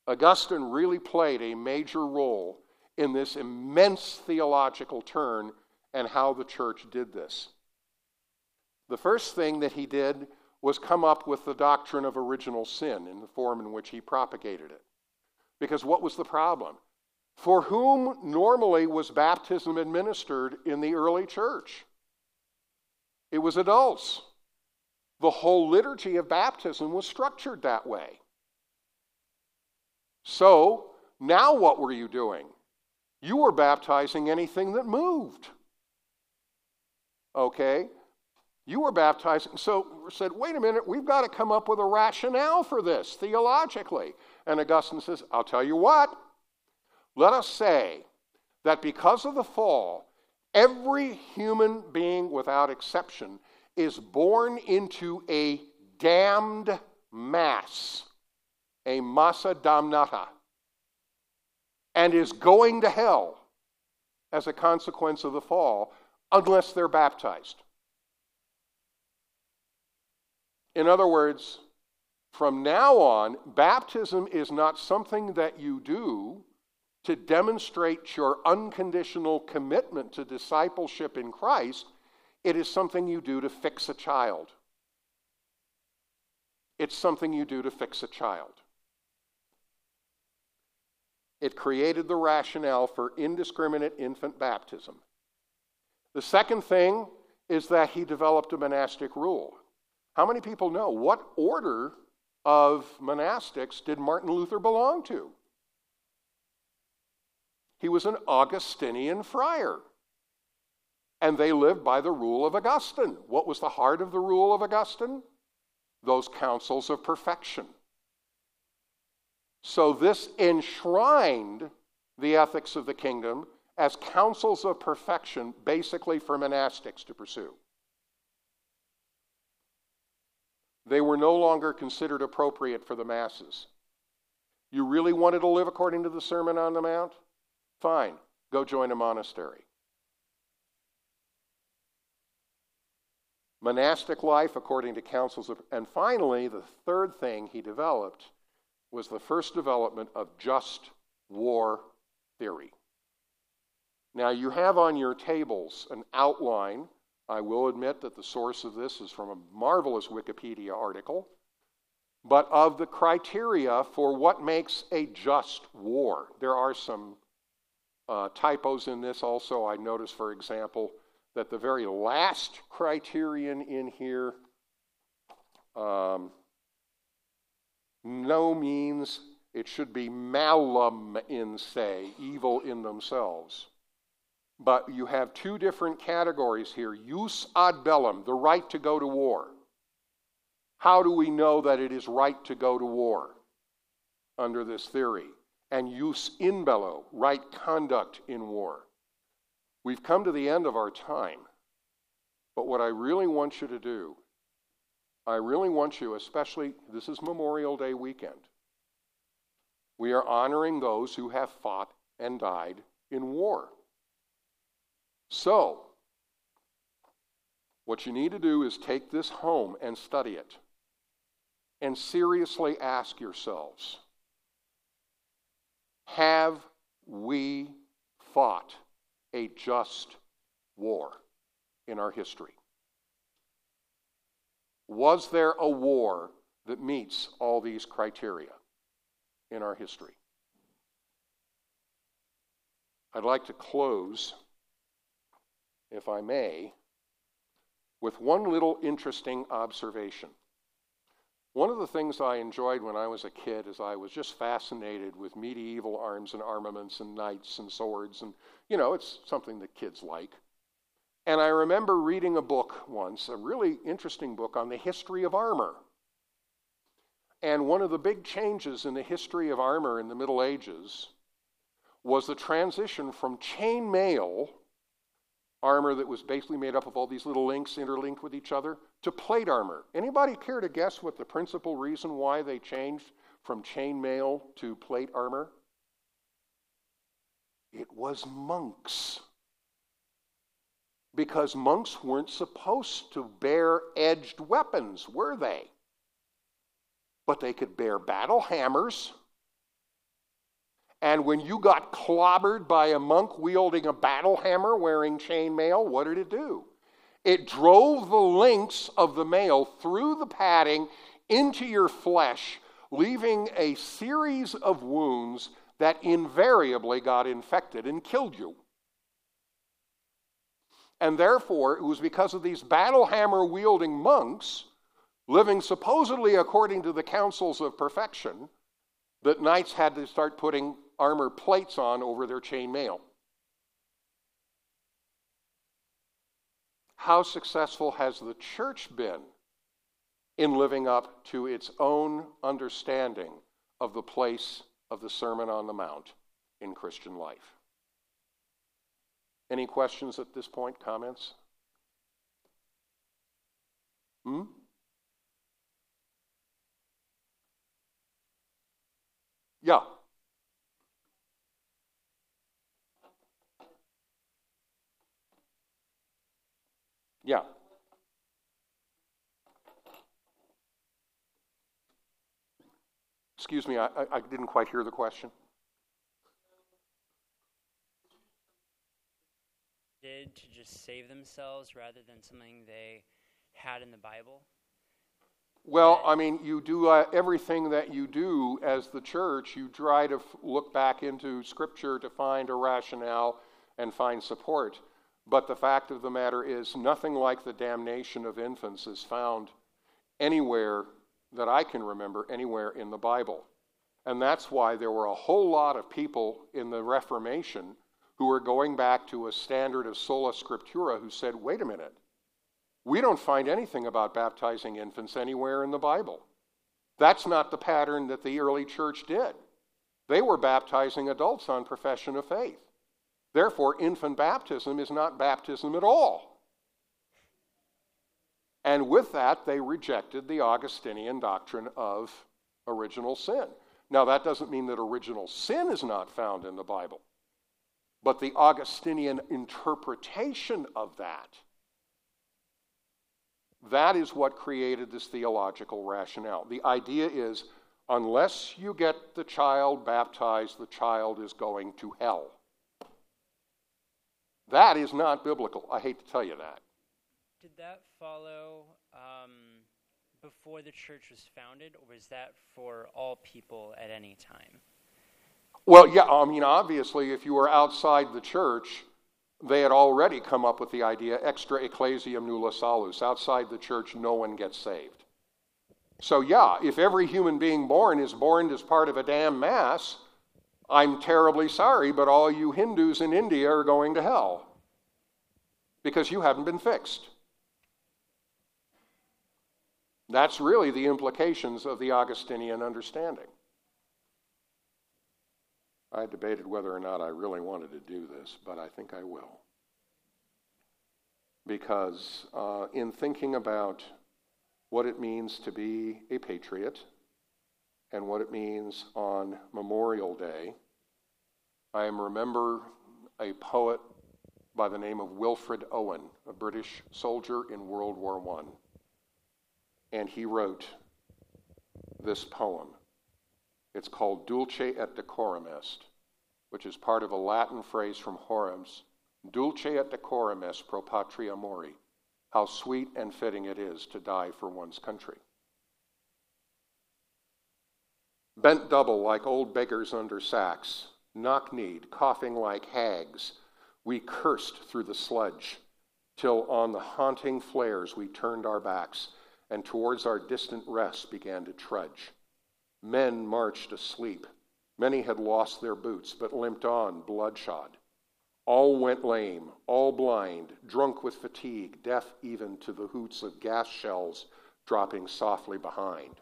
Augustine really played a major role in this immense theological turn and how the church did this. The first thing that he did was come up with the doctrine of original sin in the form in which he propagated it. Because what was the problem? For whom normally was baptism administered in the early church? It was adults. The whole liturgy of baptism was structured that way. So, now what were you doing? You were baptizing anything that moved. Okay? You were baptizing. So we said, wait a minute, we've got to come up with a rationale for this theologically. And Augustine says, I'll tell you what. Let us say that because of the fall, every human being without exception is born into a damned mass, a massa damnata, and is going to hell as a consequence of the fall unless they're baptized. In other words, from now on, baptism is not something that you do to demonstrate your unconditional commitment to discipleship in Christ. It is something you do to fix a child. It's something you do to fix a child. It created the rationale for indiscriminate infant baptism. The second thing is that he developed a monastic rule. How many people know what order of monastics did Martin Luther belong to? He was an Augustinian friar. And they lived by the rule of Augustine. What was the heart of the rule of Augustine? Those counsels of perfection. So this enshrined the ethics of the kingdom as counsels of perfection, basically for monastics to pursue. They were no longer considered appropriate for the masses. You really wanted to live according to the Sermon on the Mount? Fine, go join a monastery. Monastic life according to counsels of. And finally, the third thing he developed was the first development of just war theory. Now, you have on your tables an outline. I will admit that the source of this is from a marvelous Wikipedia article, but of the criteria for what makes a just war. There are some uh, typos in this also. I noticed, for example, that the very last criterion in here um, no means it should be malum in se, evil in themselves. But you have two different categories here jus ad bellum, the right to go to war. How do we know that it is right to go to war under this theory? And jus in bello, right conduct in war. We've come to the end of our time. But what I really want you to do, I really want you, especially, this is Memorial Day weekend. We are honoring those who have fought and died in war. So, what you need to do is take this home and study it. And seriously ask yourselves Have we fought a just war in our history? Was there a war that meets all these criteria in our history? I'd like to close if I may, with one little interesting observation. One of the things I enjoyed when I was a kid is I was just fascinated with medieval arms and armaments and knights and swords, and you know, it's something that kids like. And I remember reading a book once, a really interesting book on the history of armor. And one of the big changes in the history of armor in the Middle Ages was the transition from chain mail armor that was basically made up of all these little links interlinked with each other to plate armor. Anybody care to guess what the principal reason why they changed from chainmail to plate armor? It was monks. Because monks weren't supposed to bear edged weapons, were they? But they could bear battle hammers and when you got clobbered by a monk wielding a battle hammer wearing chainmail, what did it do? It drove the links of the mail through the padding into your flesh, leaving a series of wounds that invariably got infected and killed you. And therefore, it was because of these battle hammer wielding monks living supposedly according to the counsels of perfection that knights had to start putting armor plates on over their chainmail. How successful has the church been in living up to its own understanding of the place of the Sermon on the Mount in Christian life? Any questions at this point? Comments? Hmm? Yeah. Yeah. Excuse me, I, I didn't quite hear the question. Did to just save themselves rather than something they had in the Bible? Well, I mean, you do uh, everything that you do as the church, you try to f- look back into Scripture to find a rationale and find support. But the fact of the matter is, nothing like the damnation of infants is found anywhere that I can remember, anywhere in the Bible. And that's why there were a whole lot of people in the Reformation who were going back to a standard of sola scriptura who said, wait a minute, we don't find anything about baptizing infants anywhere in the Bible. That's not the pattern that the early church did. They were baptizing adults on profession of faith. Therefore, infant baptism is not baptism at all. And with that, they rejected the Augustinian doctrine of original sin. Now, that doesn't mean that original sin is not found in the Bible, but the Augustinian interpretation of that that is what created this theological rationale. The idea is unless you get the child baptized, the child is going to hell. That is not biblical. I hate to tell you that. Did that follow um, before the church was founded, or was that for all people at any time? Well, yeah, I mean, obviously, if you were outside the church, they had already come up with the idea extra ecclesiam nulla salus. Outside the church, no one gets saved. So, yeah, if every human being born is born as part of a damn mass, I'm terribly sorry, but all you Hindus in India are going to hell because you haven't been fixed. That's really the implications of the Augustinian understanding. I debated whether or not I really wanted to do this, but I think I will. Because uh, in thinking about what it means to be a patriot and what it means on Memorial Day, I remember a poet by the name of Wilfred Owen, a British soldier in World War I. And he wrote this poem it's called Dulce et decorum est, which is part of a Latin phrase from Horace Dulce et decorum est pro patria mori. How sweet and fitting it is to die for one's country. Bent double like old beggars under sacks, knock kneed, coughing like hags, we cursed through the sludge, till on the haunting flares we turned our backs, and towards our distant rest began to trudge. Men marched asleep. Many had lost their boots, but limped on, bloodshot. All went lame, all blind, drunk with fatigue, deaf even to the hoots of gas shells dropping softly behind.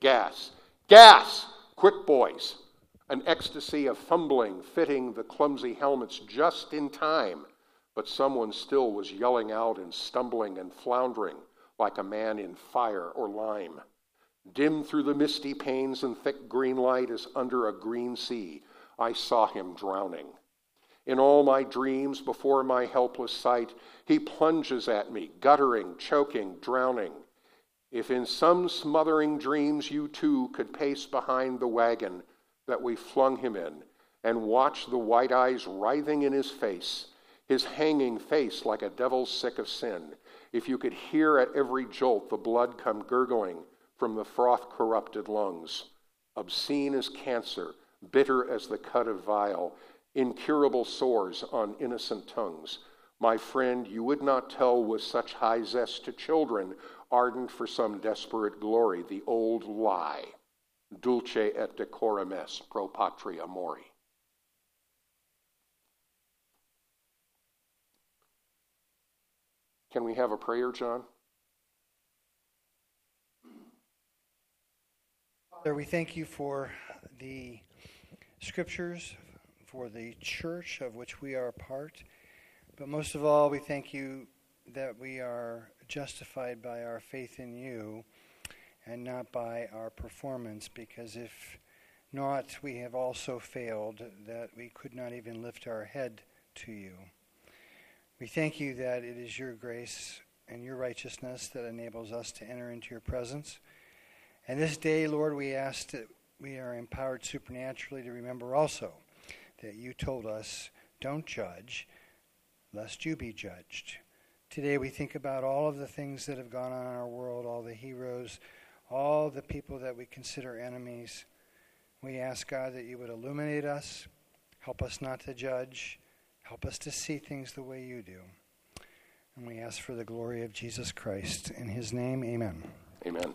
Gas! Gas! Quick, boys! An ecstasy of fumbling, fitting the clumsy helmets just in time, but someone still was yelling out and stumbling and floundering like a man in fire or lime. Dim through the misty panes and thick green light as under a green sea, I saw him drowning. In all my dreams, before my helpless sight, he plunges at me, guttering, choking, drowning. If in some smothering dreams you too could pace behind the wagon that we flung him in and watch the white eyes writhing in his face, his hanging face like a devil sick of sin, if you could hear at every jolt the blood come gurgling from the froth corrupted lungs. Obscene as cancer, bitter as the cut of vile, incurable sores on innocent tongues. My friend, you would not tell with such high zest to children, ardent for some desperate glory, the old lie, dulce et decorum est pro patria mori. Can we have a prayer, John? Father, we thank you for the scriptures, for the church of which we are a part. But most of all, we thank you that we are justified by our faith in you and not by our performance, because if not, we have also failed, that we could not even lift our head to you. We thank you that it is your grace and your righteousness that enables us to enter into your presence. And this day, Lord, we ask that we are empowered supernaturally to remember also that you told us, don't judge, lest you be judged. Today, we think about all of the things that have gone on in our world, all the heroes, all the people that we consider enemies. We ask, God, that you would illuminate us, help us not to judge Help us to see things the way you do. And we ask for the glory of Jesus Christ. In his name, amen. Amen.